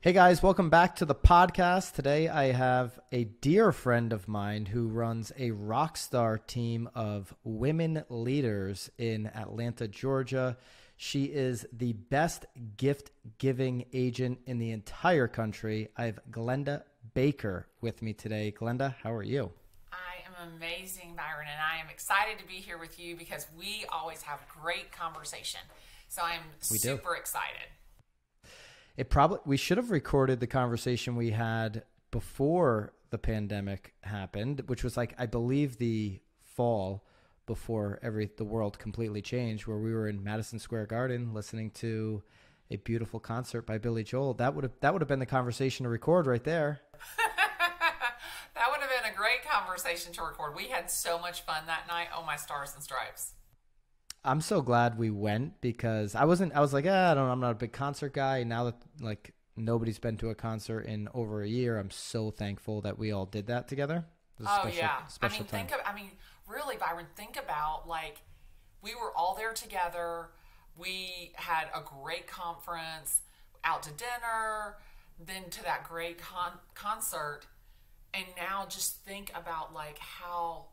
Hey guys, welcome back to the podcast. Today I have a dear friend of mine who runs a rock star team of women leaders in Atlanta, Georgia. She is the best gift giving agent in the entire country. I have Glenda Baker with me today. Glenda, how are you? I am amazing, Byron, and I am excited to be here with you because we always have great conversation. So I'm We do. super excited. It probably we should have recorded the conversation we had before the pandemic happened, which was like I believe the fall before every the world completely changed, where we were in Madison Square Garden listening to a beautiful concert by Billy Joel. That would have that would have been the conversation to record right there. that would have been a great conversation to record. We had so much fun that night. Oh, my stars and stripes. I'm so glad we went because I wasn't. I was like, ah, I don't. know, I'm not a big concert guy. Now that like nobody's been to a concert in over a year, I'm so thankful that we all did that together. It was a Oh special- yeah. I mean, time. think of. I mean, really, Byron. Think about like we were all there together. We had a great conference, out to dinner, then to that great con- concert, and now just think about like how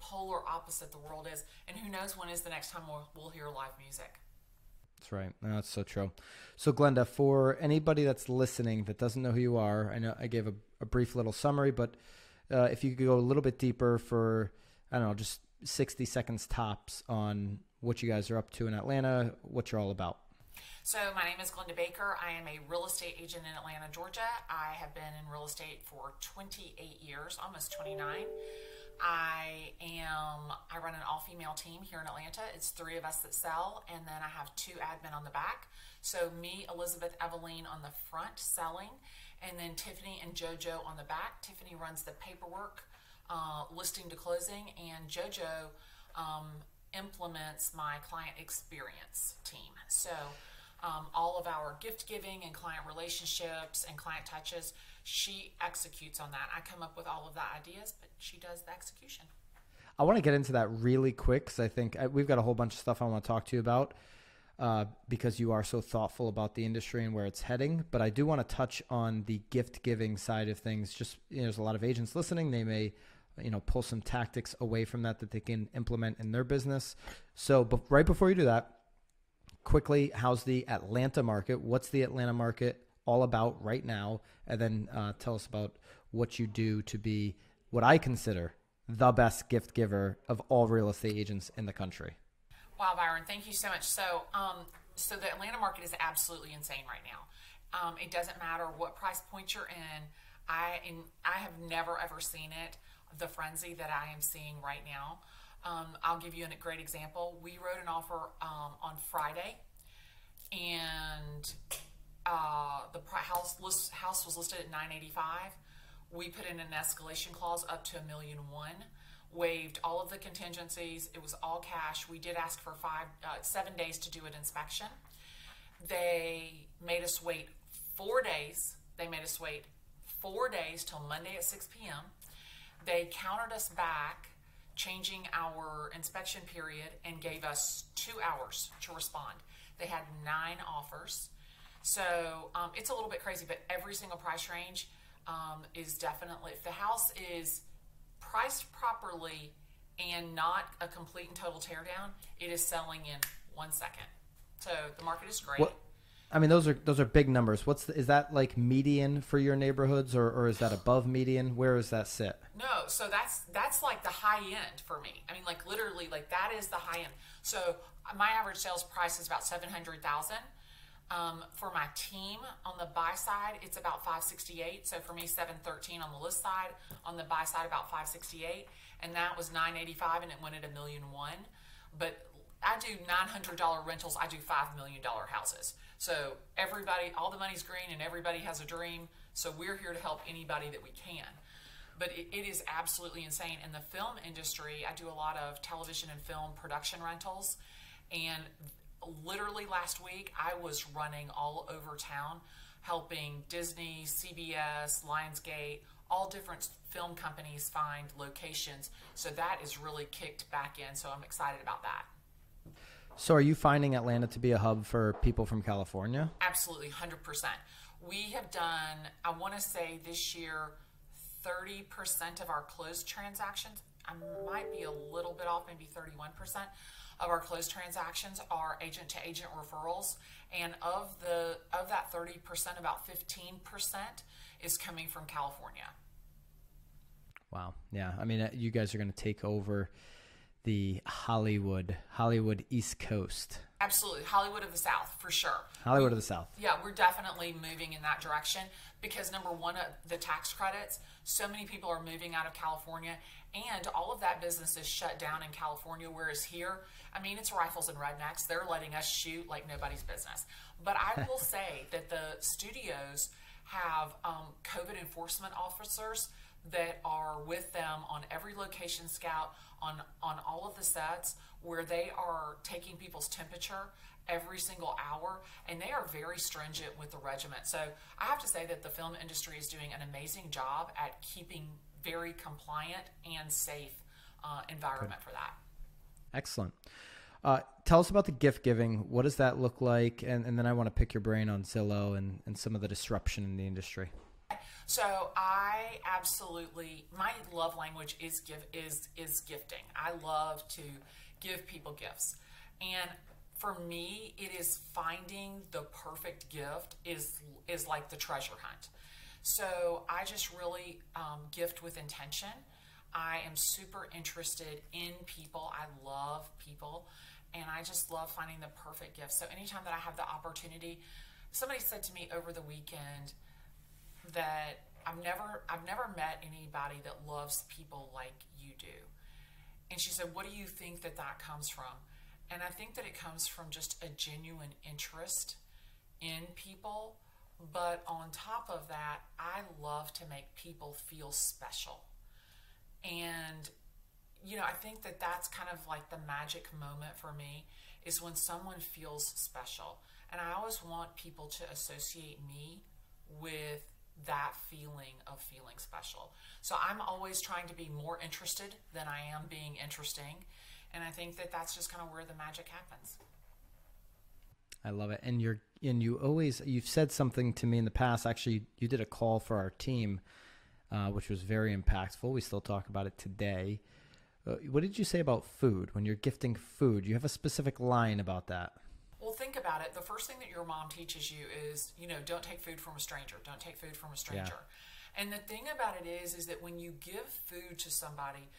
polar opposite the world is, and who knows when is the next time we'll, we'll hear live music. That's right. No, that's so true. So, Glenda, for anybody that's listening that doesn't know who you are, I know I gave a, a brief little summary, but uh, if you could go a little bit deeper for, I don't know, just 60 seconds tops on what you guys are up to in Atlanta, what you're all about. So, my name is Glenda Baker. I am a real estate agent in Atlanta, Georgia. I have been in real estate for 28 years, almost 29. I am I run an all-female team here in Atlanta. It's 3 of us that sell and then I have two admin on the back. So, me, Elizabeth Eveline on the front selling and then Tiffany and JoJo on the back. Tiffany runs the paperwork, uh, listing to closing, and JoJo um, implements my client experience team. So, um, all of our gift giving and client relationships and client touches, she executes on that. I come up with all of the ideas, but she does the execution. I want to get into that really quick because I think I, we've got a whole bunch of stuff I want to talk to you about uh, because you are so thoughtful about the industry and where it's heading. But I do want to touch on the gift giving side of things. Just you know, there's a lot of agents listening; they may you know pull some tactics away from that that they can implement in their business. So, but right before you do that, quickly, how's the Atlanta market? What's the Atlanta market all about right now? And then uh, tell us about what you do to be what I consider the best gift giver of all real estate agents in the country. Wow, Byron, thank you so much. So, um, so the Atlanta market is absolutely insane right now. Um, it doesn't matter what price point you're in. I in, I have never ever seen it, the frenzy that I am seeing right now. Um, I'll give you a great example. We wrote an offer um, on Friday, and uh, the house list, house was listed at 985. We put in an escalation clause up to a million one. Waived all of the contingencies. It was all cash. We did ask for five, uh, seven days to do an inspection. They made us wait four days. They made us wait four days till Monday at 6 p.m. They countered us back, changing our inspection period, and gave us two hours to respond. They had nine offers. So um, it's a little bit crazy, but every single price range um, is definitely, if the house is priced properly and not a complete and total teardown, it is selling in one second. So the market is great. What? I mean, those are those are big numbers. What's the, is that like median for your neighborhoods, or, or is that above median? Where does that sit? No, so that's that's like the high end for me. I mean, like literally, like that is the high end. So my average sales price is about seven hundred thousand. Um, for my team on the buy side, it's about five sixty eight. So for me, seven thirteen on the list side. On the buy side, about five sixty eight, and that was nine eighty five, and it went at a million one. But I do nine hundred dollar rentals. I do five million dollar houses. So everybody, all the money's green, and everybody has a dream. So we're here to help anybody that we can but it, it is absolutely insane. In the film industry, I do a lot of television and film production rentals, and literally last week I was running all over town, helping Disney, CBS, Lionsgate, all different film companies find locations. So that is really kicked back in. So I'm excited about that. So, are you finding Atlanta to be a hub for people from California? Absolutely, hundred percent. We have done, I want to say this year, 30% of our closed transactions, I might be a little bit off, maybe 31% of our closed transactions are agent to agent referrals. And of the of that 30%, about 15% is coming from California. Wow. Yeah. I mean, uh, you guys are going to take over the Hollywood, Hollywood East Coast. Absolutely. Hollywood of the South, for sure. Hollywood of the South. Yeah, we're definitely moving in that direction because number one, uh, the tax credits, so many people are moving out of California and all of that business is shut down in California, whereas here, I mean, it's rifles and rednecks. They're letting us shoot like nobody's business. But I will say that the studios have um, COVID enforcement officers that are with them on every location scout on on all of the sets where they are taking people's temperature every single hour and they are very stringent with the regiment so i have to say that the film industry is doing an amazing job at keeping very compliant and safe uh, environment Good. for that excellent uh, tell us about the gift giving what does that look like and, and then i want to pick your brain on zillow and, and some of the disruption in the industry so I absolutely my love language is give is is gifting. I love to give people gifts. And for me, it is finding the perfect gift is is like the treasure hunt. So I just really um, gift with intention. I am super interested in people. I love people, and I just love finding the perfect gift. So anytime that I have the opportunity, somebody said to me over the weekend that I've never I've never met anybody that loves people like you do. And she said, "What do you think that that comes from?" And I think that it comes from just a genuine interest in people, but on top of that, I love to make people feel special. And you know, I think that that's kind of like the magic moment for me is when someone feels special. And I always want people to associate me with that feeling of feeling special. So I'm always trying to be more interested than I am being interesting. And I think that that's just kind of where the magic happens. I love it. And you're and you always you've said something to me in the past. Actually, you did a call for our team, uh, which was very impactful. We still talk about it today. Uh, what did you say about food when you're gifting food? You have a specific line about that. Well, think about it. The first thing that your mom teaches you is, you know, don't take food from a stranger. Don't take food from a stranger. Yeah. And the thing about it is, is that when you give food to somebody,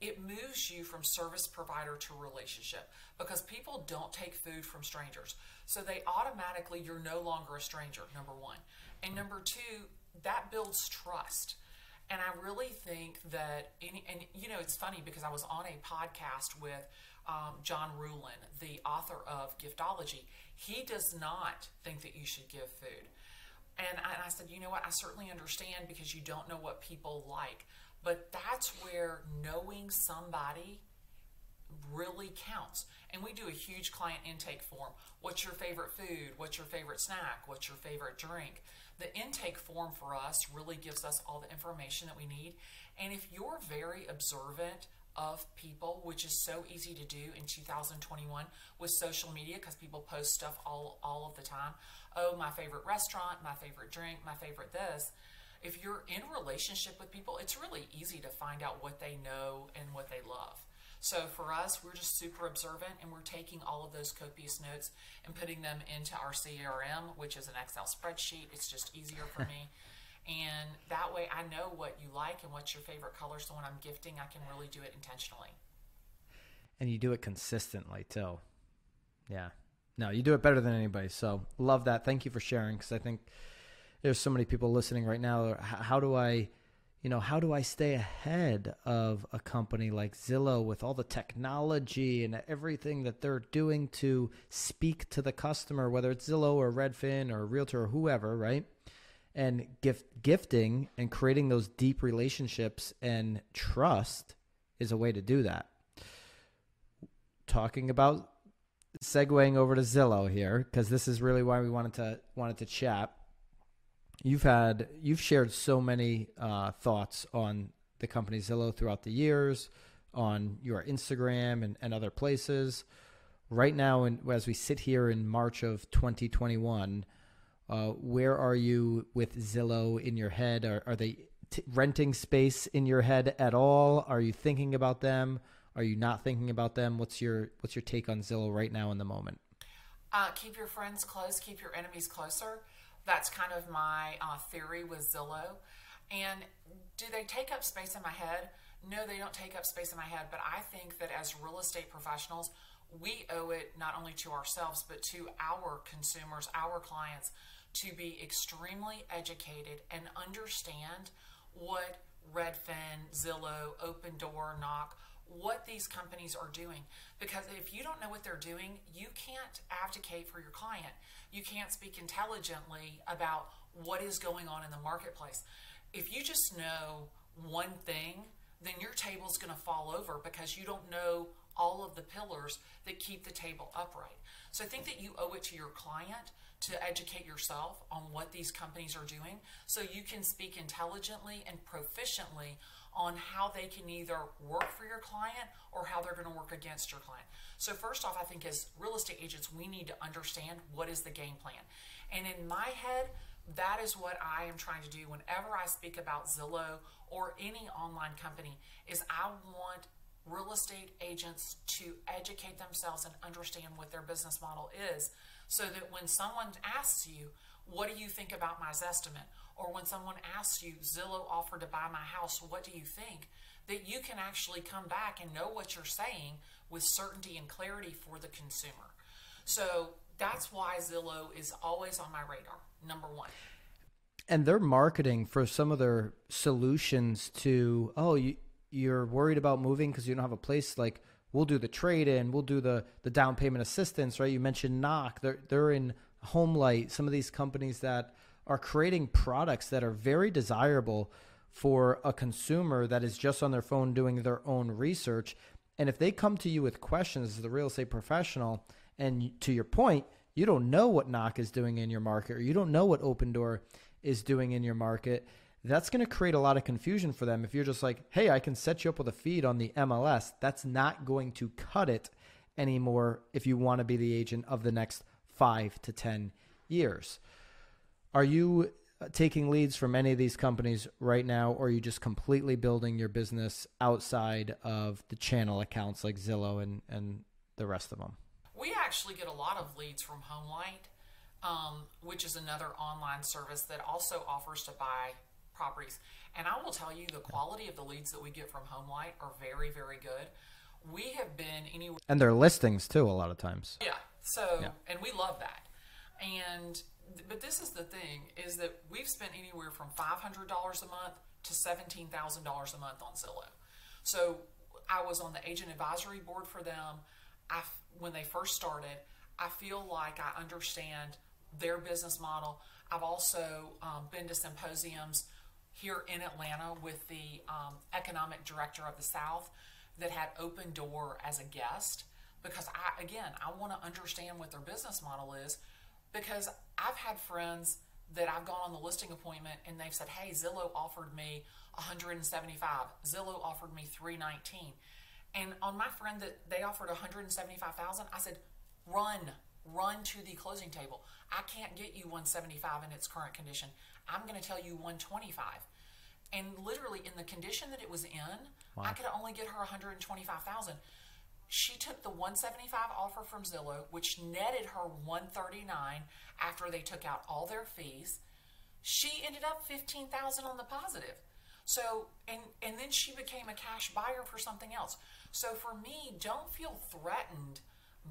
it moves you from service provider to relationship because people don't take food from strangers. So they automatically, you're no longer a stranger, number one. And number two, that builds trust. And I really think that, any, and you know, it's funny because I was on a podcast with um, John Ruhlin, the author of Giftology, he does not think that you should give food. And I, and I said, you know what? I certainly understand because you don't know what people like. But that's where knowing somebody really counts. And we do a huge client intake form. What's your favorite food? What's your favorite snack? What's your favorite drink? The intake form for us really gives us all the information that we need. And if you're very observant of people, which is so easy to do in 2021 with social media because people post stuff all, all of the time. Oh, my favorite restaurant, my favorite drink, my favorite this. If you're in relationship with people, it's really easy to find out what they know and what they love. So for us, we're just super observant and we're taking all of those copious notes and putting them into our CRM, which is an Excel spreadsheet. It's just easier for me. And that way I know what you like and what's your favorite color. So when I'm gifting, I can really do it intentionally. And you do it consistently too. Yeah. No, you do it better than anybody. So love that. Thank you for sharing because I think there's so many people listening right now. How do I, you know, how do I stay ahead of a company like Zillow with all the technology and everything that they're doing to speak to the customer, whether it's Zillow or Redfin or Realtor or whoever, right? and gift gifting and creating those deep relationships and trust is a way to do that. Talking about segueing over to Zillow here because this is really why we wanted to wanted to chat. You've had you've shared so many uh, thoughts on the company Zillow throughout the years, on your Instagram and, and other places. Right now, and as we sit here in March of 2021, Uh, where are you with Zillow in your head? Are, are they t- renting space in your head at all? Are you thinking about them? Are you not thinking about them? What's your What's your take on Zillow right now in the moment? Uh, keep your friends close, keep your enemies closer. That's kind of my uh, theory with Zillow. And do they take up space in my head? No, they don't take up space in my head, but I think that as real estate professionals, we owe it not only to ourselves, but to our consumers, our clients, to be extremely educated and understand what Redfin, Zillow, Opendoor, Knock, what these companies are doing. Because if you don't know what they're doing, you can't advocate for your client. You can't speak intelligently about what is going on in the marketplace. If you just know one thing, then your table's going to fall over because you don't know all of the pillars that keep the table upright. So I think that you owe it to your client to educate yourself on what these companies are doing so you can speak intelligently and proficiently on how they can either work for your client or how they're going to work against your client. So first off, I think as real estate agents, we need to understand what is the game plan. And in my head, that is what I am trying to do whenever I speak about Zillow or any online company is I want real estate agents to educate themselves and understand what their business model is so that when someone asks you, what do you think about my Zestimate? Or when someone asks you, Zillow offered to buy my house, what do you think? That you can actually come back and know what you're saying with certainty and clarity for the consumer. So that's why Zillow is always on my radar, number one. And they're marketing for some of their solutions to, oh, you, you're worried about moving because you don't have a place like we'll do the trade in, we'll do the the down payment assistance, right? You mentioned Knock, they're they're in Homelight, some of these companies that are creating products that are very desirable for a consumer that is just on their phone doing their own research. And if they come to you with questions as the real estate professional, and to your point, you don't know what Knock is doing in your market, or you don't know what Opendoor is doing in your market, that's going to create a lot of confusion for them. If you're just like, hey, I can set you up with a feed on the MLS, that's not going to cut it anymore if you want to be the agent of the next five to 10 years. Are you uh, taking leads from any of these companies right now, or are you just completely building your business outside of the channel accounts like Zillow and, and the rest of them? We actually get a lot of leads from Homelight, um, which is another online service that also offers to buy properties. And I will tell you, the quality of the leads that we get from Homelight are very, very good. We have been anywhere. And their listings too, a lot of times. Yeah. So, yeah. and we love that. And, but this is the thing is that we've spent anywhere from $500 a month to $17,000 a month on Zillow. So I was on the agent advisory board for them. I, when they first started, I feel like I understand their business model. I've also um, been to symposiums here in Atlanta with the um, economic director of the South that had Opendoor as a guest because I again I want to understand what their business model is because I've had friends that I've gone on the listing appointment and they've said, "Hey, Zillow offered me 175. Zillow offered me 319." And on my friend that they offered 175,000, I said, "Run, run to the closing table. I can't get you 175 in its current condition. I'm going to tell you 125." And literally in the condition that it was in, wow. I could only get her 125,000 she took the 175 offer from Zillow, which netted her 139 after they took out all their fees. She ended up 15,000 on the positive. So, and and then she became a cash buyer for something else. So for me, don't feel threatened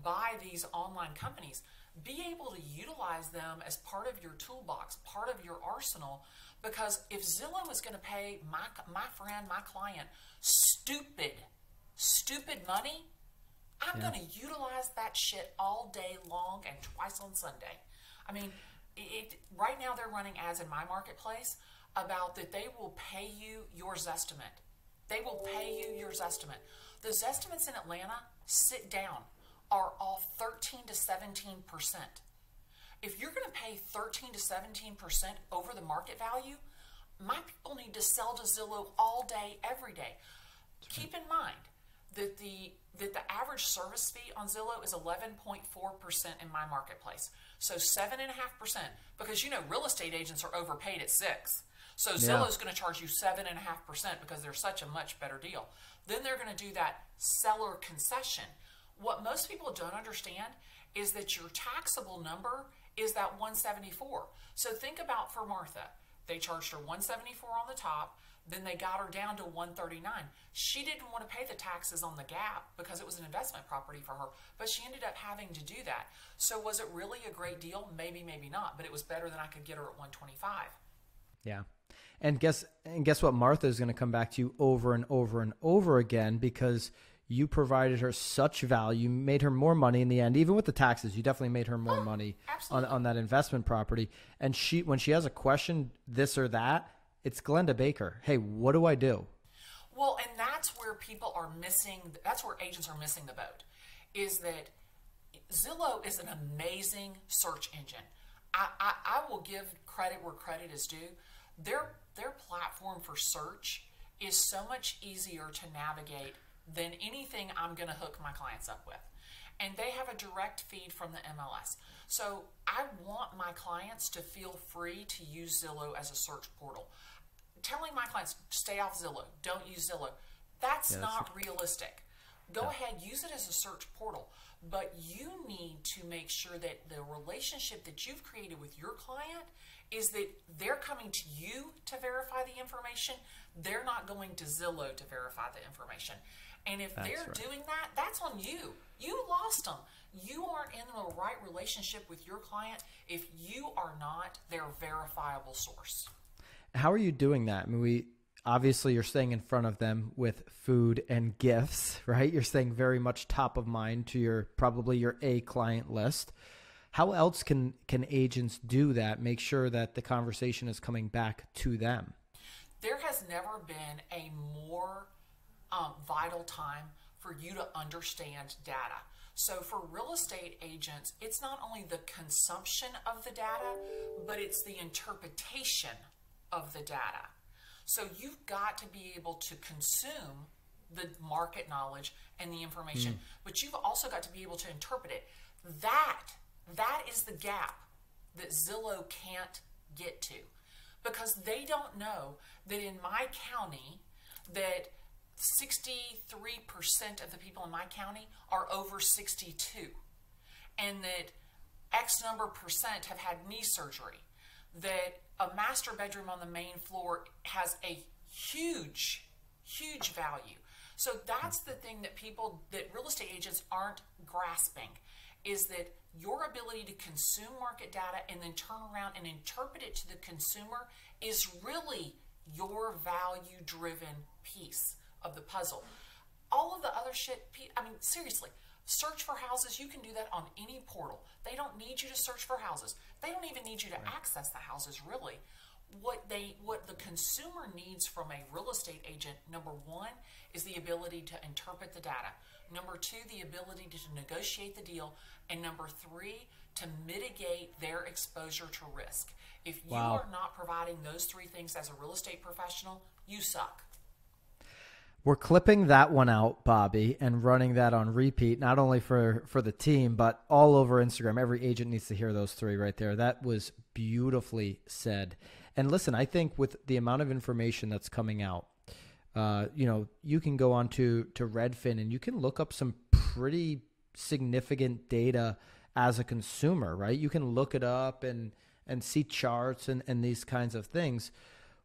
by these online companies. Be able to utilize them as part of your toolbox, part of your arsenal because if Zillow is going to pay my my friend, my client stupid stupid money, I'm yeah. going to utilize that shit all day long and twice on Sunday. I mean, it, right now they're running ads in my marketplace about that they will pay you your Zestimate. They will pay you your Zestimate. The Zestimates in Atlanta, sit down, are off 13 to 17 percent. If you're going to pay 13 to 17 percent over the market value, my people need to sell to Zillow all day, every day. Keep in mind, that the that the average service fee on Zillow is 11.4% in my marketplace. So 7.5%, because you know, real estate agents are overpaid at six. So Zillow's going to charge you 7.5% because they're such a much better deal. Then they're going to do that seller concession. What most people don't understand is that your taxable number is that 174. So think about for Martha. They charged her 174 on the top. Then they got her down to 139. She didn't want to pay the taxes on the gap because it was an investment property for her, but she ended up having to do that. So was it really a great deal? Maybe, maybe not, but it was better than I could get her at 125. Yeah. And guess and guess what Martha is going to come back to you over and over and over again because you provided her such value, you made her more money in the end, even with the taxes. You definitely made her more oh, money on, on that investment property. And she, when she has a question, this or that, it's Glenda Baker. Hey, what do I do? Well, and that's where people are missing. That's where agents are missing the boat. Is that Zillow is an amazing search engine. I, I, I will give credit where credit is due. Their their platform for search is so much easier to navigate than anything I'm going to hook my clients up with. And they have a direct feed from the MLS. So I want my clients to feel free to use Zillow as a search portal telling my clients stay off Zillow, don't use Zillow. That's, not realistic. Go yeah. ahead, use it as a search portal, but you need to make sure that the relationship that you've created with your client is that they're coming to you to verify the information. They're not going to Zillow to verify the information. And if that's they're right. doing that, that's on you. You lost them. You aren't in the right relationship with your client if you are not their verifiable source how are you doing that? I mean, we obviously you're staying in front of them with food and gifts, right? You're staying very much top of mind to your probably your A client list. How else can can agents do that? Make sure that the conversation is coming back to them. There has never been a more um, vital time for you to understand data. So for real estate agents, it's not only the consumption of the data, but it's the interpretation of the data. So you've got to be able to consume the market knowledge and the information, mm. but you've also got to be able to interpret it. That that is the gap that Zillow can't get to because they don't know that in my county that 63% of the people in my county are over 62 and that X number percent have had knee surgery that a master bedroom on the main floor has a huge, huge value. So that's the thing that people, that real estate agents aren't grasping is that your ability to consume market data and then turn around and interpret it to the consumer is really your value driven piece of the puzzle. All of the other shit, I mean, seriously, Search for houses, you can do that on any portal. They don't need you to search for houses. They don't even need you to access the houses really. What they what the consumer needs from a real estate agent, number 1 is the ability to interpret the data. Number 2, the ability to negotiate the deal, and number 3, to mitigate their exposure to risk. If you wow. are not providing those three things as a real estate professional, you suck. We're clipping that one out, Bobby, and running that on repeat, not only for for the team, but all over Instagram. Every agent needs to hear those three right there. That was beautifully said. And listen, I think with the amount of information that's coming out, uh, you know, you can go on to to Redfin and you can look up some pretty significant data as a consumer, right? You can look it up and and see charts and, and these kinds of things.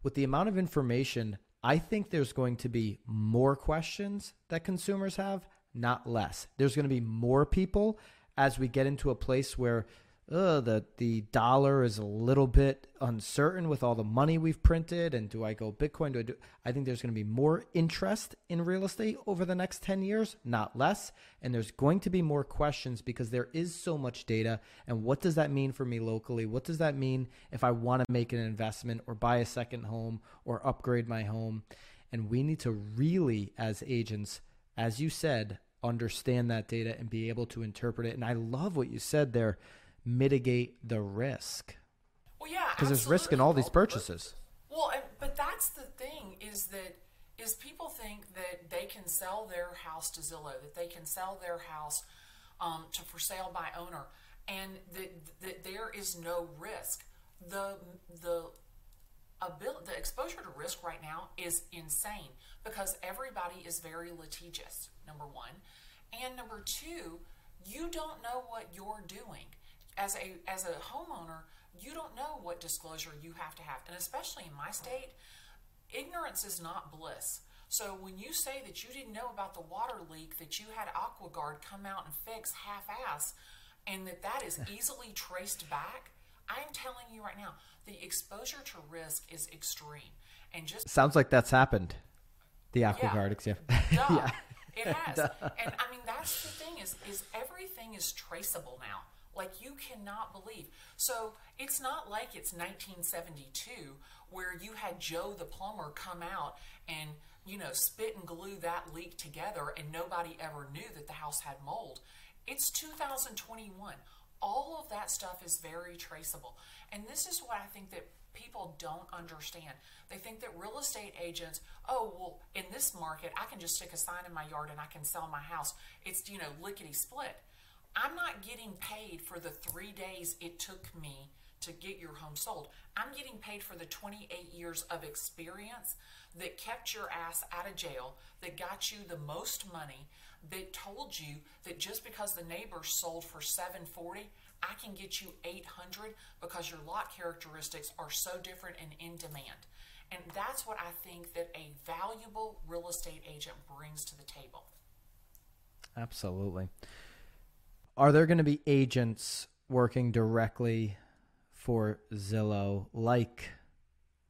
With the amount of information I think there's going to be more questions that consumers have, not less. There's going to be more people as we get into a place where uh, the the dollar is a little bit uncertain with all the money we've printed. And do I go Bitcoin? Do I do? I think there's going to be more interest in real estate over the next ten years, not less. And there's going to be more questions because there is so much data. And what does that mean for me locally? What does that mean if I want to make an investment or buy a second home or upgrade my home? And we need to really, as agents, as you said, understand that data and be able to interpret it. And I love what you said there mitigate the risk. Well, yeah, because there's risk in all these purchases. Well, but that's the thing is that is people think that they can sell their house to Zillow, that they can sell their house um, to for sale by owner, and that, that there is no risk. The the abil- the exposure to risk right now is insane because everybody is very litigious. Number one, and number two, you don't know what you're doing as a as a homeowner. You don't know what disclosure you have to have, and especially in my state, ignorance is not bliss. So when you say that you didn't know about the water leak that you had AquaGuard come out and fix half-ass, and that that is easily traced back, I am telling you right now, the exposure to risk is extreme. And just sounds like that's happened. The AquaGuard yeah. example. yeah. It has. and I mean that's the thing is is everything is traceable now. Like you cannot believe. So it's not like it's 1972 where you had Joe the plumber come out and you know spit and glue that leak together and nobody ever knew that the house had mold. It's 2021. All of that stuff is very traceable. And this is what I think that people don't understand. They think that real estate agents, oh, well, in this market, I can just stick a sign in my yard and I can sell my house. It's, you know, lickety split. I'm not getting paid for the three days it took me to get your home sold. I'm getting paid for the 28 years of experience that kept your ass out of jail, that got you the most money, that told you that just because the neighbor sold for 740, I can get you 800 because your lot characteristics are so different and in demand. And that's what I think that a valuable real estate agent brings to the table. Absolutely. Are there going to be agents working directly for Zillow like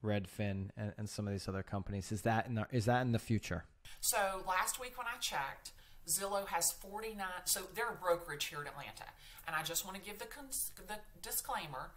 Redfin and, and some of these other companies? Is that in the, is that in the future? So last week when I checked, Zillow has 49. So they're a brokerage here in Atlanta, and I just want to give the cons, the disclaimer.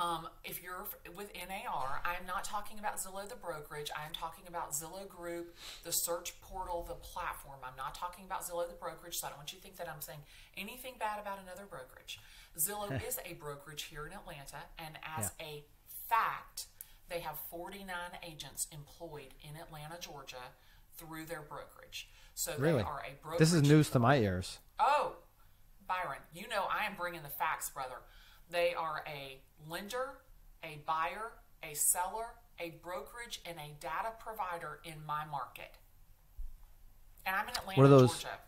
Um, if you're with NAR, I'm not talking about Zillow the brokerage. I am talking about Zillow Group, the search portal, the platform. I'm not talking about Zillow the brokerage, so I don't want you to think that I'm saying anything bad about another brokerage. Zillow is a brokerage here in Atlanta, and as yeah. a fact, they have 49 agents employed in Atlanta, Georgia, through their brokerage. So really? they are a brokerage. This is news to my ears. Oh, Byron, you know I am bringing the facts, brother. They are a lender, a buyer, a seller, a brokerage, and a data provider in my market. And I'm in Atlanta, what are those, Georgia.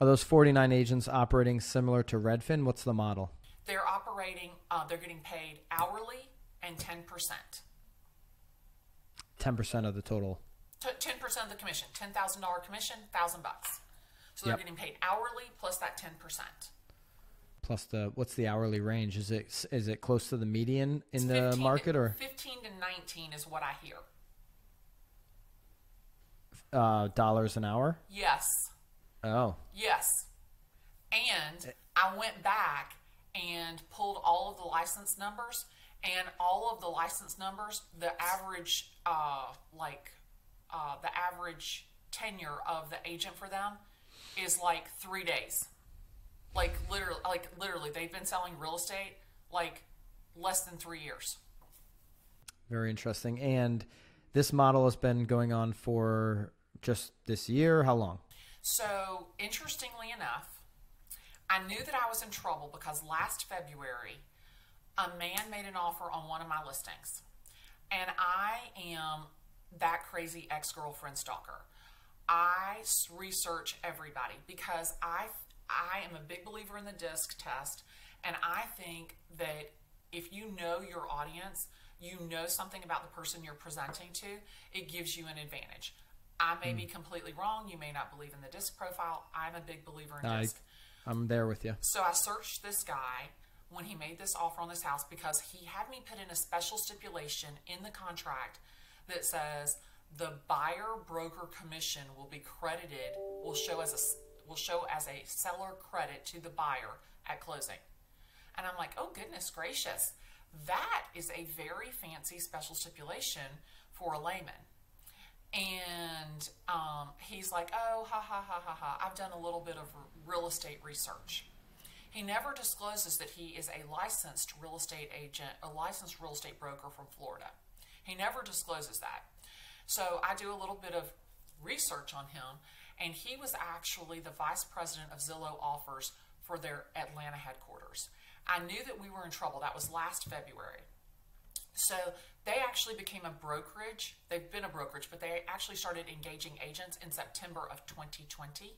Are those 49 agents operating similar to Redfin? What's the model? They're operating, uh, they're getting paid hourly and 10%. 10% of the total ten percent of the commission, ten thousand dollar commission, thousand bucks. So they're yep. getting paid hourly plus that ten percent. Plus the what's the hourly range? Is it is it close to the median in it's the market to, or fifteen to nineteen is what I hear. Uh, dollars an hour. Yes. Oh. Yes. And I went back and pulled all of the license numbers, and all of the license numbers, the average, uh, like uh, the average tenure of the agent for them is like three days. Like literally, like literally, they've been selling real estate like less than three years. Very interesting. And this model has been going on for just this year. How long? So, interestingly enough, I knew that I was in trouble because last February, a man made an offer on one of my listings. And I am that crazy ex girlfriend stalker. I research everybody because I I am a big believer in the DISC test, and I think that if you know your audience, you know something about the person you're presenting to, it gives you an advantage. I may mm. be completely wrong. You may not believe in the DISC profile. I'm a big believer in I, DISC. I'm there with you. So I searched this guy when he made this offer on this house because he had me put in a special stipulation in the contract that says the buyer broker commission will be credited will show as a will show as a seller credit to the buyer at closing. And I'm like, "Oh goodness gracious. That is a very fancy special stipulation for a layman." And um, he's like, "Oh, ha ha ha ha ha. I've done a little bit of real estate research." He never discloses that he is a licensed real estate agent, a licensed real estate broker from Florida. He never discloses that. So I do a little bit of research on him, and he was actually the vice president of Zillow offers for their Atlanta headquarters. I knew that we were in trouble. That was last February. So they actually became a brokerage. They've been a brokerage, but they actually started engaging agents in September of 2020.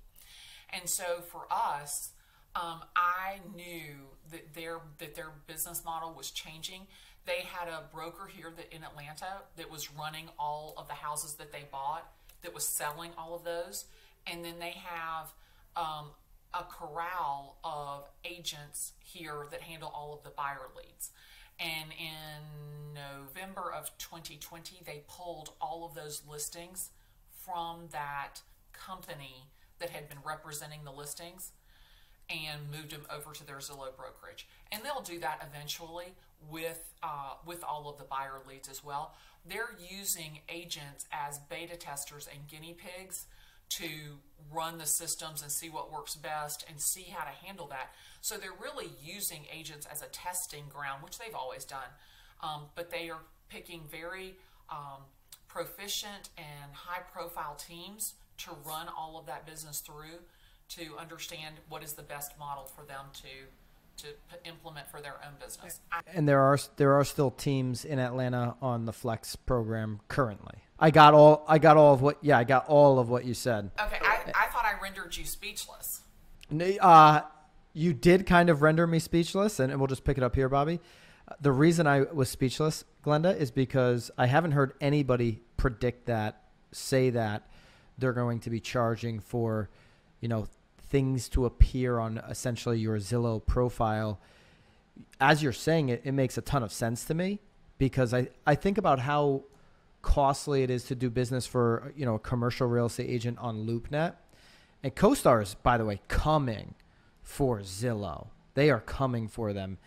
And so for us, um, I knew that their that their business model was changing. They had a broker here that in Atlanta that was running all of the houses that they bought, that was selling all of those, and then they have um, a corral of agents here that handle all of the buyer leads. And in November of 2020, they pulled all of those listings from that company that had been representing the listings and moved them over to their Zillow brokerage. And they'll do that eventually with uh, with all of the buyer leads as well. They're using agents as beta testers and guinea pigs to run the systems and see what works best and see how to handle that. So they're really using agents as a testing ground, which they've always done. Um, but they are picking very um, proficient and high profile teams to run all of that business through to understand what is the best model for them to to implement for their own business. And there are there are still teams in Atlanta on the Flex program currently. I got all I got all of what yeah I got all of what you said. okay, I, I thought I rendered you speechless. Uh, you did kind of render me speechless, and, and we'll just pick it up here, Bobby. Uh, The reason I was speechless, Glenda, is because I haven't heard anybody predict that, say that they're going to be charging for, you know, things to appear on essentially your Zillow profile. As you're saying it, it makes a ton of sense to me because I, I think about how costly it is to do business for, you know, a commercial real estate agent on LoopNet. And CoStar is, by the way, coming for Zillow. They are coming for them.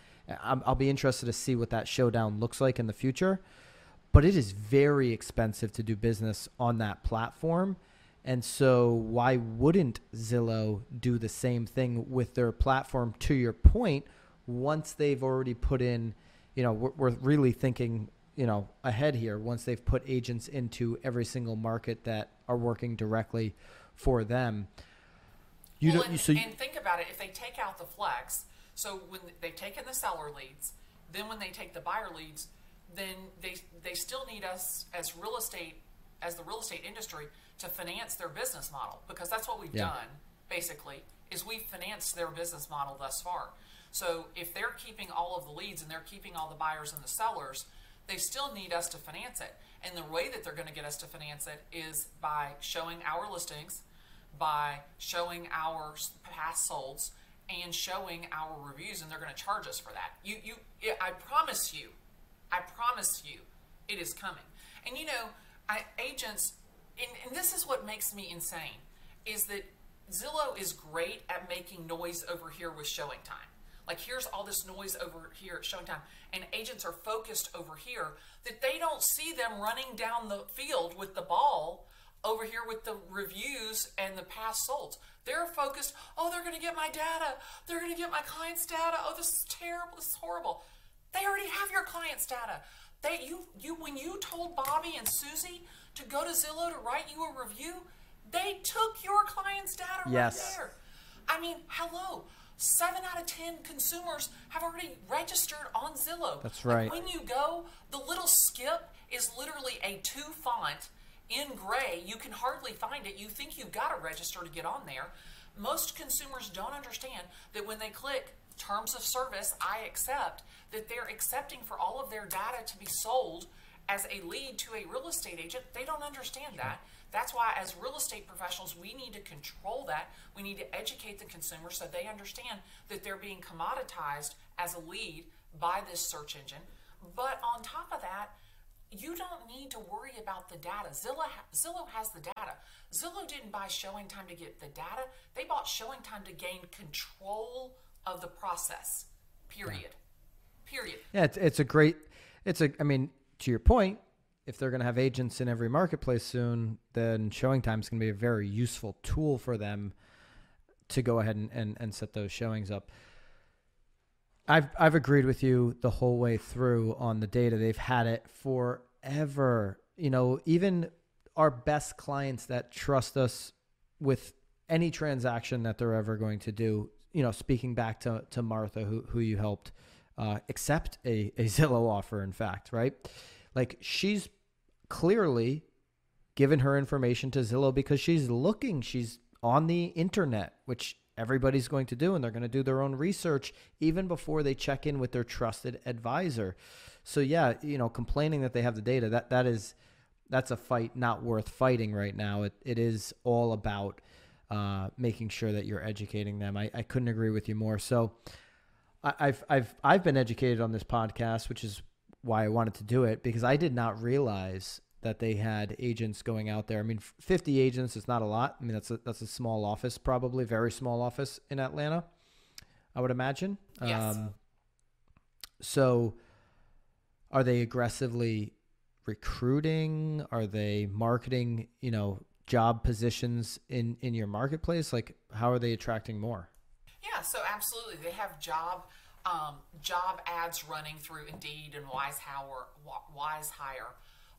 I'll be interested to see what that showdown looks like in the future. But it is very expensive to do business on that platform. And so, why wouldn't Zillow do the same thing with their platform? To your point, once they've already put in, you know, we're, we're really thinking, you know, ahead here. Once they've put agents into every single market that are working directly for them, you well, don't. and, so you- and think about it. If they take out the flex, so when they've taken the seller leads, then when they take the buyer leads, then they they still need us as real estate as the real estate industry to finance their business model because that's what we've Yeah. done basically is we've financed their business model thus far. So if they're keeping all of the leads and they're keeping all the buyers and the sellers, they still need us to finance it. And the way that they're going to get us to finance it is by showing our listings, by showing our past solds, and showing our reviews, and they're going to charge us for that. You, you, I promise you, I promise you, it is coming. And you know, I, agents, and, and this is what makes me insane, is that Zillow is great at making noise over here with ShowingTime. Like here's all this noise over here at ShowingTime, and agents are focused over here that they don't see them running down the field with the ball over here with the reviews and the past solds. They're focused, oh, they're going to get my data. They're going to get my client's data. Oh, this is terrible. This is horrible. They already have your client's data. They you you when you told Bobby and Susie to go to Zillow to write you a review, they took your client's data Yes. right there. I mean, hello. Seven out of ten consumers have already registered on Zillow. That's Like, right. when you go, the little skip is literally a two font in gray. You can hardly find it. You think you've got to register to get on there. Most consumers don't understand that when they click terms of service, I accept, that they're accepting for all of their data to be sold as a lead to a real estate agent. They don't understand that. That's why, as real estate professionals, we need to control that. We need to educate the consumer so they understand that they're being commoditized as a lead by this search engine. But on top of that, you don't need to worry about the data. Zillow, Zillow has the data. Zillow didn't buy ShowingTime to get the data, they bought ShowingTime to gain control of the process. Period. Period. Yeah, it's, it's a great. It's a. I mean, to your point, if they're going to have agents in every marketplace soon, then ShowingTime is going to be a very useful tool for them to go ahead and, and, and set those showings up. I've I've agreed with you the whole way through on the data. They've had it forever. You know, even our best clients that trust us with any transaction that they're ever going to do. You know, speaking back to to Martha, who who you helped uh, accept a a Zillow offer. In fact, right? Like she's clearly given her information to Zillow because she's looking. She's on the internet, which everybody's going to do, and they're going to do their own research even before they check in with their trusted advisor. So yeah, you know, complaining that they have the data that that is that's a fight not worth fighting right now. It it is all about uh, making sure that you're educating them. I, I couldn't agree with you more. So I've I've I've been educated on this podcast, which is why I wanted to do it because I did not realize that they had agents going out there. I mean, 50 agents is not a lot. I mean, that's a, that's a small office, probably very small office in Atlanta, I would imagine. Yes. Um, so, are they aggressively recruiting? Are they marketing? You know, job positions in in your marketplace. Like, how are they attracting more? Yeah, so absolutely, they have job um, job ads running through Indeed and WizeHire, Wise Hire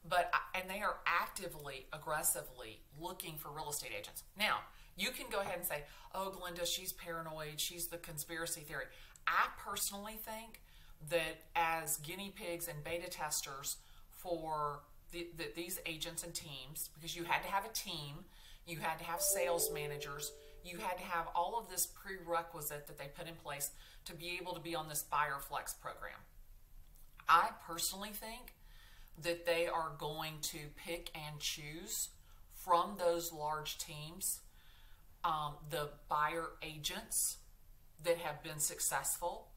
but and they are actively, aggressively looking for real estate agents. Now, you can go ahead and say, "Oh, Glenda, she's paranoid. She's the conspiracy theory." I personally think that as guinea pigs and beta testers for the, the, these agents and teams, because you had to have a team, you had to have sales managers, you had to have all of this prerequisite that they put in place to be able to be on this buyer flex program. I personally think that they are going to pick and choose from those large teams um, the buyer agents that have been successful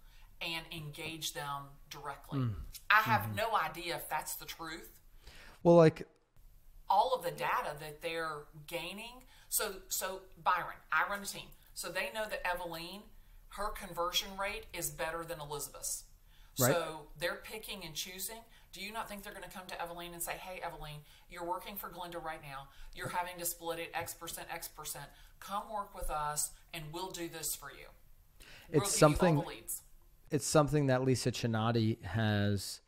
and engage them directly. Mm. I have mm-hmm. no idea if that's the truth. Well, like all of the data that they're gaining. So, so Byron, I run a team, so they know that Eveline, her conversion rate is better than Elizabeth's. Right. So they're picking and choosing. Do you not think they're going to come to Eveline and say, hey, Eveline, you're working for Glenda right now. You're having to split it X percent, X percent. Come work with us and we'll do this for you. It's we'll something. It's something that Lisa Chinati has,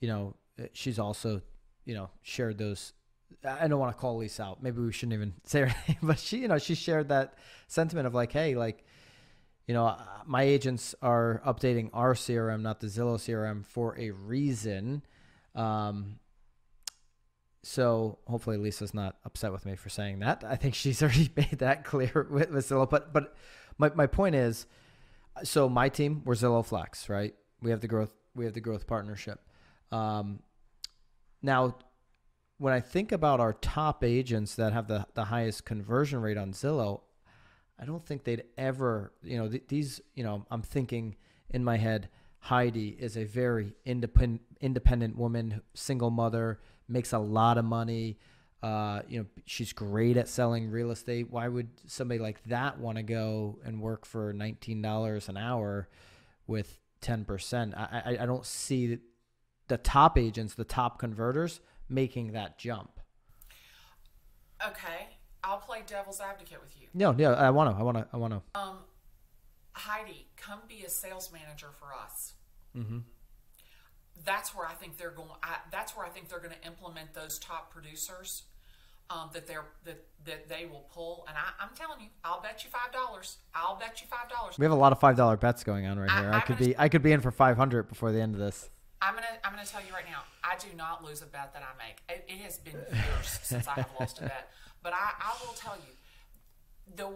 you know, eh, she's also, you know, shared those I don't want to call Lisa out. Maybe we shouldn't even say her name, but she, you know, she shared that sentiment of like, hey, like, you know, my agents are updating our CRM, not the Zillow CRM, for a reason. Um, so hopefully Lisa's not upset with me for saying that. I think she's already made that clear with, with Zillow. But but my, my point is, so my team we're Zillow Flex, right? We have the growth we have the growth partnership. Um, now, when I think about our top agents that have the the highest conversion rate on Zillow, I don't think they'd ever, you know, th- these, you know, I'm thinking in my head, Heidi is a very independent independent woman, single mother, makes a lot of money. Uh, you know, she's great at selling real estate. Why would somebody like that want to go and work for nineteen dollars an hour with ten percent? I, I I don't see the top agents, the top converters, making that jump. Okay, I'll play devil's advocate with you. No, yeah, I want to. I want to. I want to. Um, Heidi, come be a sales manager for us. Mm-hmm. That's where I think they're going. I, that's where I think they're going to implement those top producers. Um, that they're that that they will pull, and I, am telling you, I'll bet you five dollars. I'll bet you five dollars. We have a lot of five dollar bets going on right I, here. I, I could be I could be in for five hundred before the end of this. I'm gonna I'm gonna tell you right now. I do not lose a bet that I make. It, it has been years since I have lost a bet. But I, I will tell you, the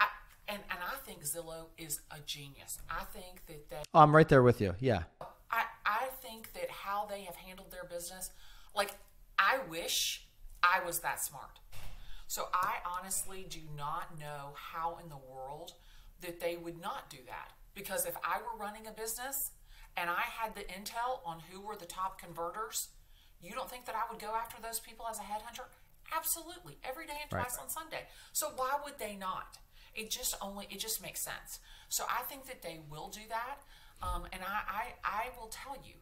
I, and and I think Zillow is a genius. I think that they. Oh, I'm right there with you. Yeah. I I think that how they have handled their business, like I wish I was that smart. So I honestly do not know how in the world that they would not do that. Because if I were running a business and I had the intel on who were the top converters, you don't think that I would go after those people as a headhunter? Absolutely, every day and twice right. on Sunday. So why would they not? It just only it just makes sense. So I think that they will do that, um, and I, I I will tell you,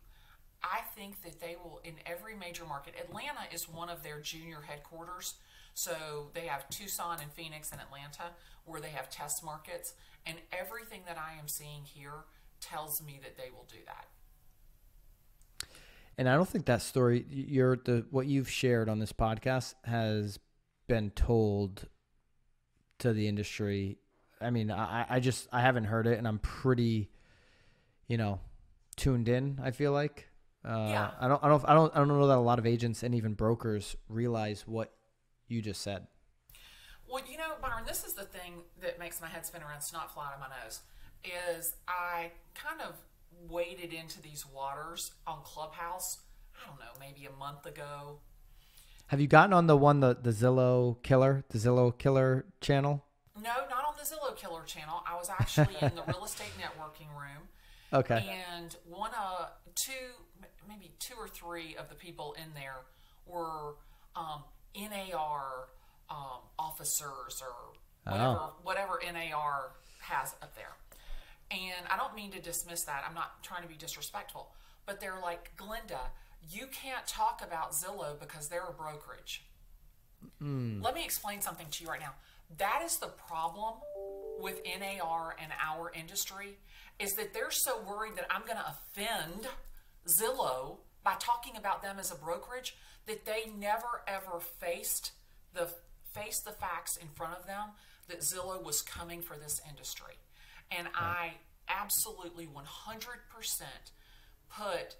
I think that they will in every major market. Atlanta is one of their junior headquarters. So they have Tucson and Phoenix and Atlanta where they have test markets, and everything that I am seeing here tells me that they will do that. And I don't think that story you're the what you've shared on this podcast has been told to the industry. I mean, I, I just I haven't heard it, and I'm pretty, you know, tuned in. I feel like. Uh, Yeah. I don't. I don't. I don't. I don't know that a lot of agents and even brokers realize what you just said. Well, you know, Byron, this is the thing that makes my head spin around, snot fly out of my nose, is I kind of waded into these waters on Clubhouse, I don't know, maybe a month ago. Have you gotten on the one the the Zillow killer, the Zillow killer channel? No, not on the Zillow Killer channel. I was actually in the real estate networking room. Okay. And one, uh, two, maybe two or three of the people in there were um, NAR um, officers or whatever, whatever NAR has up there. And I don't mean to dismiss that. I'm not trying to be disrespectful, but they're like, Glenda, you can't talk about Zillow because they're a brokerage. Mm. Let me explain something to you right now. That is the problem with NAR and our industry is that they're so worried that I'm going to offend Zillow by talking about them as a brokerage that they never ever faced the faced the facts in front of them that Zillow was coming for this industry. And I absolutely 100% put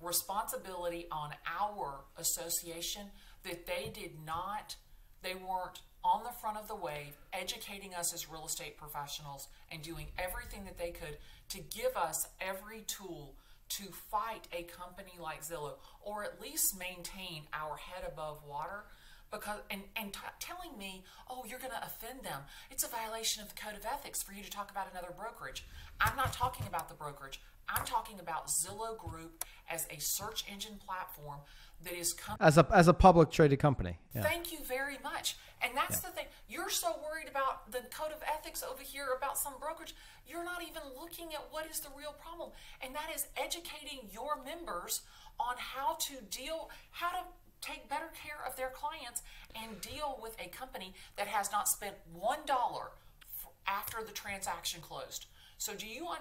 responsibility on our association that they did not they weren't on the front of the wave educating us as real estate professionals and doing everything that they could to give us every tool to fight a company like Zillow or at least maintain our head above water because and and t- telling me oh you're going to offend them it's a violation of the code of ethics for you to talk about another brokerage i'm not talking about the brokerage i'm talking about zillow group as a search engine platform that is com- As a as a public traded company. Yeah. Thank you very much. And that's the thing. You're so worried about the code of ethics over here about some brokerage. You're not even looking at what is the real problem. And that is educating your members on how to deal, how to take better care of their clients and deal with a company that has not spent $1 after the transaction closed. So do you want,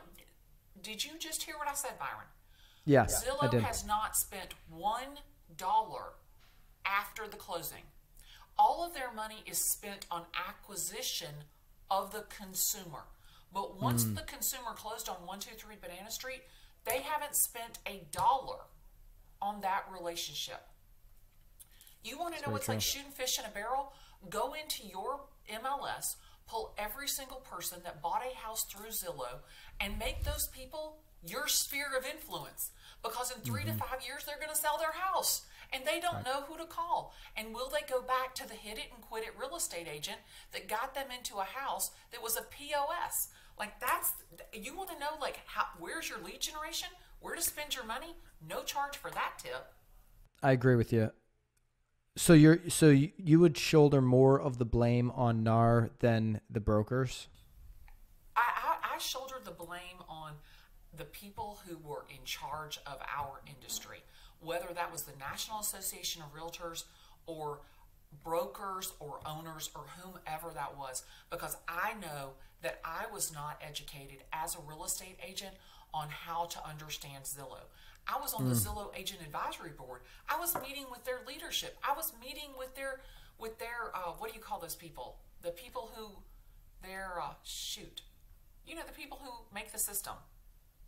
did you just hear what I said, Byron? Yes, Zillow has not spent one dollar after the closing. All of their money is spent on acquisition of the consumer. But once Hmm. the consumer closed on 123 Banana Street, they haven't spent a dollar on that relationship. You want to know what's like shooting fish in a barrel? Go into your MLS, pull every single person that bought a house through Zillow, and make those people your sphere of influence. Because in 3 to five years, they're going to sell their house and they don't know who to call. And will they go back to the hit it and quit it real estate agent that got them into a house that was a POS? Like that's you want to know like how where's your lead generation? Where to spend your money? No charge for that tip. I agree with you. So you're so you, would shoulder more of the blame on NAR than the brokers. I, I, I shoulder the blame on the people who were in charge of our industry, whether that was the National Association of Realtors or brokers or owners or whomever that was, because I know that I was not educated as a real estate agent on how to understand Zillow. I was on the Zillow Agent Advisory Board. I was meeting with their leadership. I was meeting with their with their uh, what do you call those people? The people who their uh, shoot. You know the people who make the system,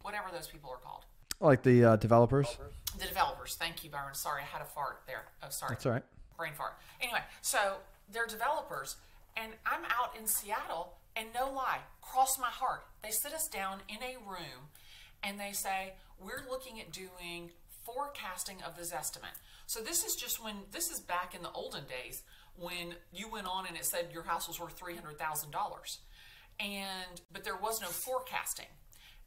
whatever those people are called. Like the uh, developers. The developers. Thank you, Byron. Sorry, I had a fart there. Oh, sorry. That's all right. Brain fart. Anyway, so they're developers, and I'm out in Seattle, and no lie, cross my heart. They sit us down in a room, and they say, We're looking at doing forecasting of this estimate. So this is just when, this is back in the olden days when you went on and it said your house was worth $300,000. And, but there was no forecasting.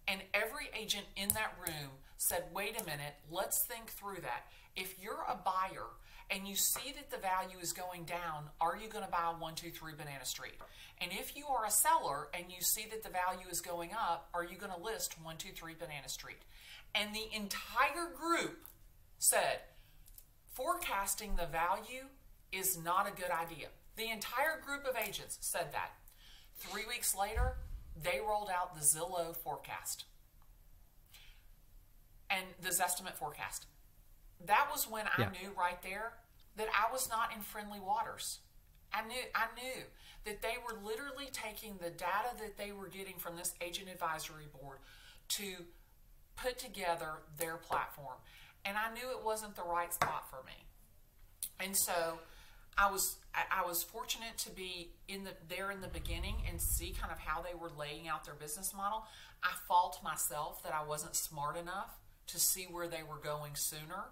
And every agent in that room said, wait a minute, let's think through that. If you're a buyer and you see that the value is going down, are you going to buy 123 Banana Street? And if you are a seller and you see that the value is going up, are you going to list 123 Banana Street? And the entire group said, forecasting the value is not a good idea. The entire group of agents said that. Three weeks later, they rolled out the Zillow forecast and the Zestimate forecast. that was when I Yeah. knew right there that I was not in friendly waters. I knew I knew that they were literally taking the data that they were getting from this agent advisory board to put together their platform. And I knew it wasn't the right spot for me. And so I was I, was fortunate to be in the there in the beginning and see kind of how they were laying out their business model. I fault myself that I wasn't smart enough to see where they were going sooner.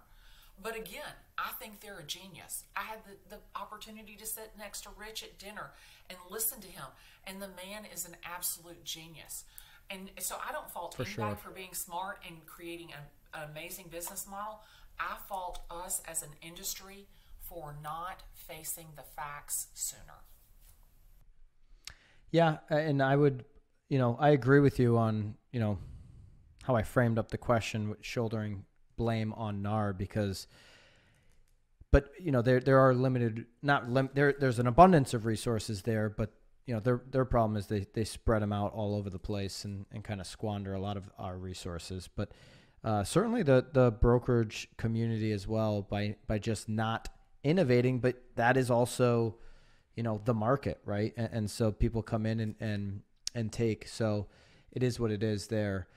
But again, I think they're a genius. I had the, the opportunity to sit next to Rich at dinner and listen to him, and the man is an absolute genius. And so I don't fault anybody sure. for being smart and creating a, an amazing business model. I fault us as an industry for not facing the facts sooner. Yeah, and I would, you know, I agree with you on, you know, how I framed up the question with shouldering blame on NAR because but you know there there are limited not lim- there there's an abundance of resources there but you know their their problem is they they spread them out all over the place and and kind of squander a lot of our resources. But uh, certainly the the brokerage community as well by by just not innovating but that is also you know the market right? And, and so people come in and and and take. So it is what it is there.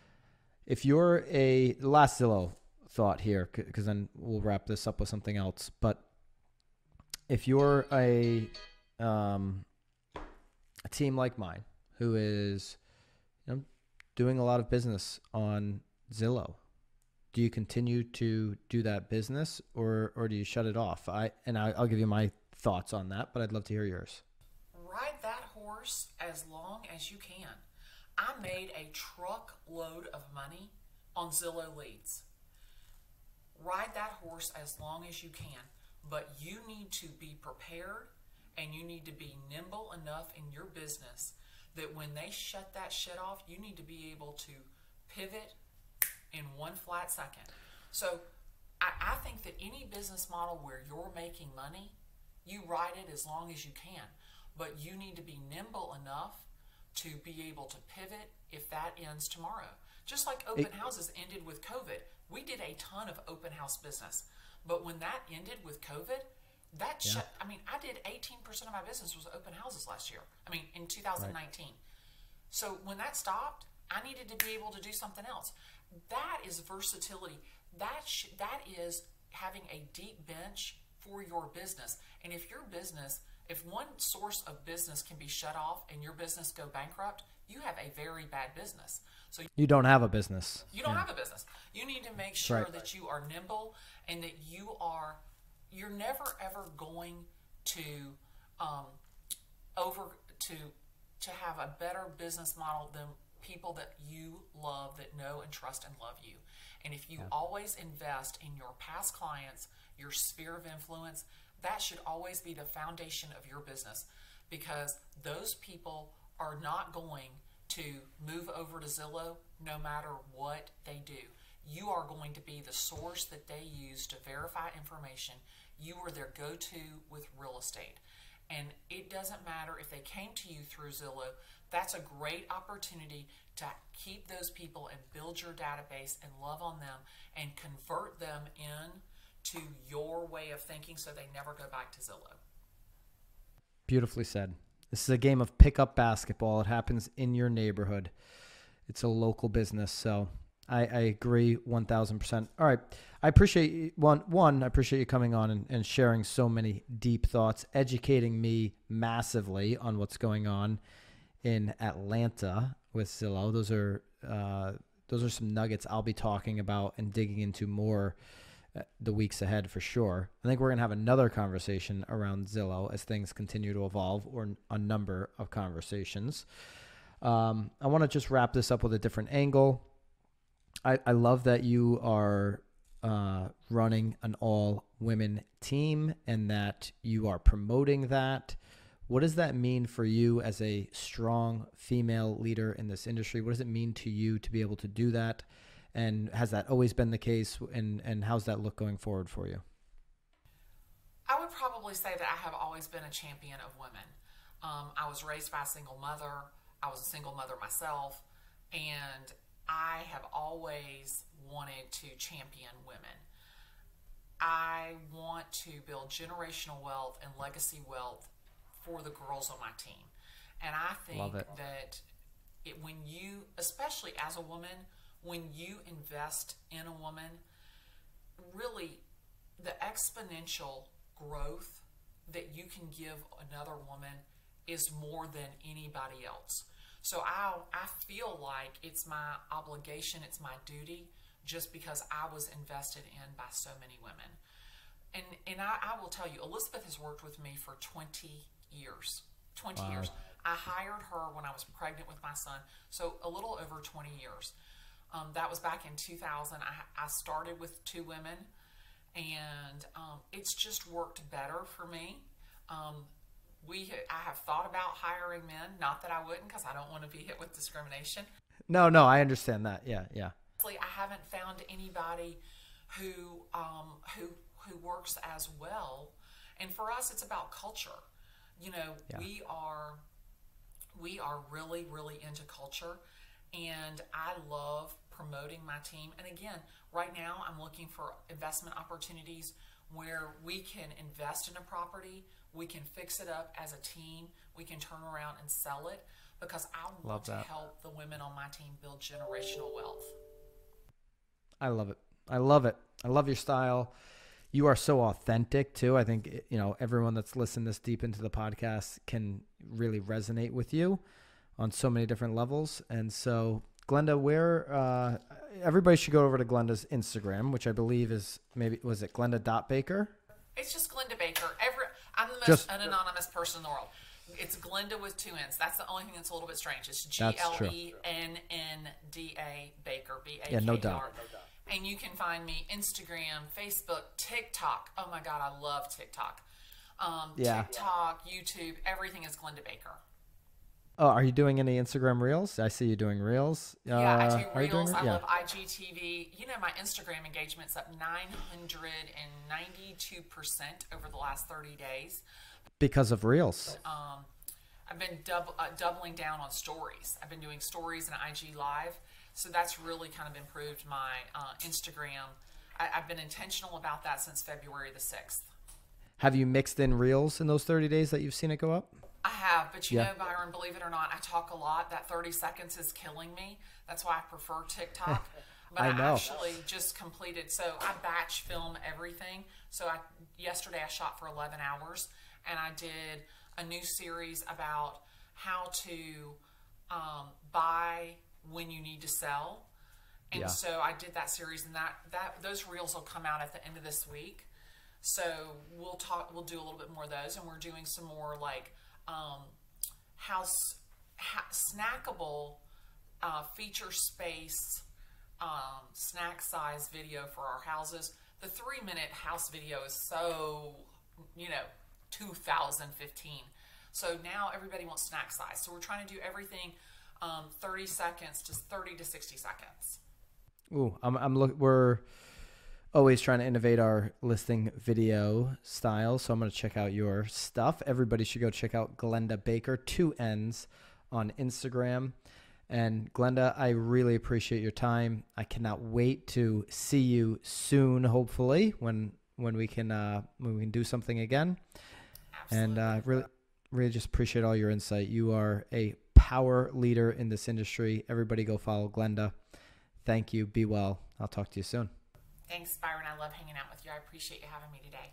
If you're a last Zillow thought here because then we'll wrap this up with something else. But if you're a um a team like mine who is you know doing a lot of business on Zillow do you continue to do that business or or do you shut it off i and I, i'll give you my thoughts on that but i'd love to hear yours Ride that horse as long as you can. I made a truckload of money on Zillow leads. Ride that horse as long as you can, but you need to be prepared and you need to be nimble enough in your business that when they shut that shit off, you need to be able to pivot in one flat second. So I, I think that any business model where you're making money, you ride it as long as you can. But you need to be nimble enough to be able to pivot if that ends tomorrow. Just like open houses ended with COVID. We did a ton of open house business. But when that ended with COVID, that shut I mean, I did 18% of my business was open houses last year. I mean, in 2019. So when that stopped, I needed to be able to do something else. That is versatility. That sh- that is having a deep bench for your business. And if your business, if one source of business can be shut off and your business go bankrupt, you have a very bad business. So you don't have a business you don't have a business. You need to make sure right. that you are nimble and that you are. You're never ever going to um, over to to have a better business model than people that you love that know and trust and love you. And if you always invest in your past clients, your sphere of influence, that should always be the foundation of your business because those people are not going to move over to Zillow no matter what they do. You are going to be the source that they use to verify information. You are their go to with real estate. And it doesn't matter if they came to you through Zillow, that's a great opportunity to keep those people and build your database and love on them and convert them in to your way of thinking so they never go back to Zillow. Beautifully said. This is a game of pickup basketball. It happens in your neighborhood. It's a local business, so I, I agree one thousand percent. All right, I appreciate you, one. One, I appreciate you coming on and, and sharing so many deep thoughts, educating me massively on what's going on in Atlanta with Zillow. Those are uh, those are some nuggets I'll be talking about and digging into more uh, the weeks ahead for sure. I think we're going to have another conversation around Zillow as things continue to evolve, or a number of conversations. Um, I want to just wrap this up with a different angle. I, I love that you are uh, running an all women team and that you are promoting that. What does that mean for you as a strong female leader in this industry? What does it mean to you to be able to do that? And has that always been the case? And, and how's that look going forward for you? I would probably say that I have always been a champion of women. Um, I was raised by a single mother. I was a single mother myself, and I have always wanted to champion women. I want to build generational wealth and legacy wealth for the girls on my team. And I think that it, when you, especially as a woman, when you invest in a woman, really the exponential growth that you can give another woman is more than anybody else. So I I feel like it's my obligation, it's my duty just because I was invested in by so many women. And and I, I will tell you, Elizabeth has worked with me for 20 years. 20 wow. years. I hired her when I was pregnant with my son, so a little over 20 years. Um, that was back in 2000. I, I started with two women, and um, it's just worked better for me. Um, we I have thought about hiring men. Not that I wouldn't, because I don't want to be hit with discrimination. No, no, I understand that. Yeah, yeah. I haven't found anybody who um, who who works as well. And for us, it's about culture. You know, yeah. we are we are really really into culture, and I love promoting my team. And again, right now, I'm looking for investment opportunities where we can invest in a property, we can fix it up as a team, we can turn around and sell it because I want to help the women on my team build generational wealth. I love it. I love it. I love your style. You are so authentic too. I think you know everyone that's listened this deep into the podcast can really resonate with you on so many different levels. And so, Glenda, where uh, everybody should go over to Glenda's Instagram, which I believe is maybe was it Glenda Baker. It's just Glenda Baker. Every I'm the most just, anonymous person in the world. It's Glenda with two N's. That's the only thing that's a little bit strange. It's G L E N N D A Baker. B A K E R. Yeah, no doubt. And you can find me Instagram, Facebook, TikTok. Oh my God, I love TikTok. Um, yeah. TikTok, YouTube, everything is Glenda Baker. Oh, are you doing any Instagram reels? I see you doing reels. Yeah, uh, I do reels. I yeah. love IGTV. You know, my Instagram engagement's up 992% over the last 30 days. Because of reels. Um, I've been dub- uh, doubling down on stories. I've been doing stories and IG Live. So that's really kind of improved my uh, Instagram. I, have been intentional about that since February the 6th. Have you mixed in reels in those 30 days that you've seen it go up? I have, but you yeah. know, Byron, believe it or not, I talk a lot. That 30 seconds is killing me. That's why I prefer TikTok. But I, I actually just completed, so I batch film everything. So I yesterday I shot for 11 hours, and I did a new series about how to um, buy when you need to sell. And yeah. so I did that series, and that that those reels will come out at the end of this week. So we'll talk. We'll do a little bit more of those, and we're doing some more like um, house ha- snackable uh, feature space um, snack size video for our houses. The three minute house video is so you know 2015. So now everybody wants snack size. So we're trying to do everything um, 30 seconds to 30 to 60 seconds. Ooh, I'm, I'm look. We're always trying to innovate our listing video style. So I'm going to check out your stuff. Everybody should go check out Glenda Baker, two N's on Instagram. And Glenda, I really appreciate your time. I cannot wait to see you soon, hopefully, when when we can uh, when we can do something again. Absolutely. And uh, really, really just appreciate all your insight. You are a power leader in this industry. Everybody go follow Glenda. Thank you. Be well. I'll talk to you soon. Thanks, Byron. I love hanging out with you. I appreciate you having me today.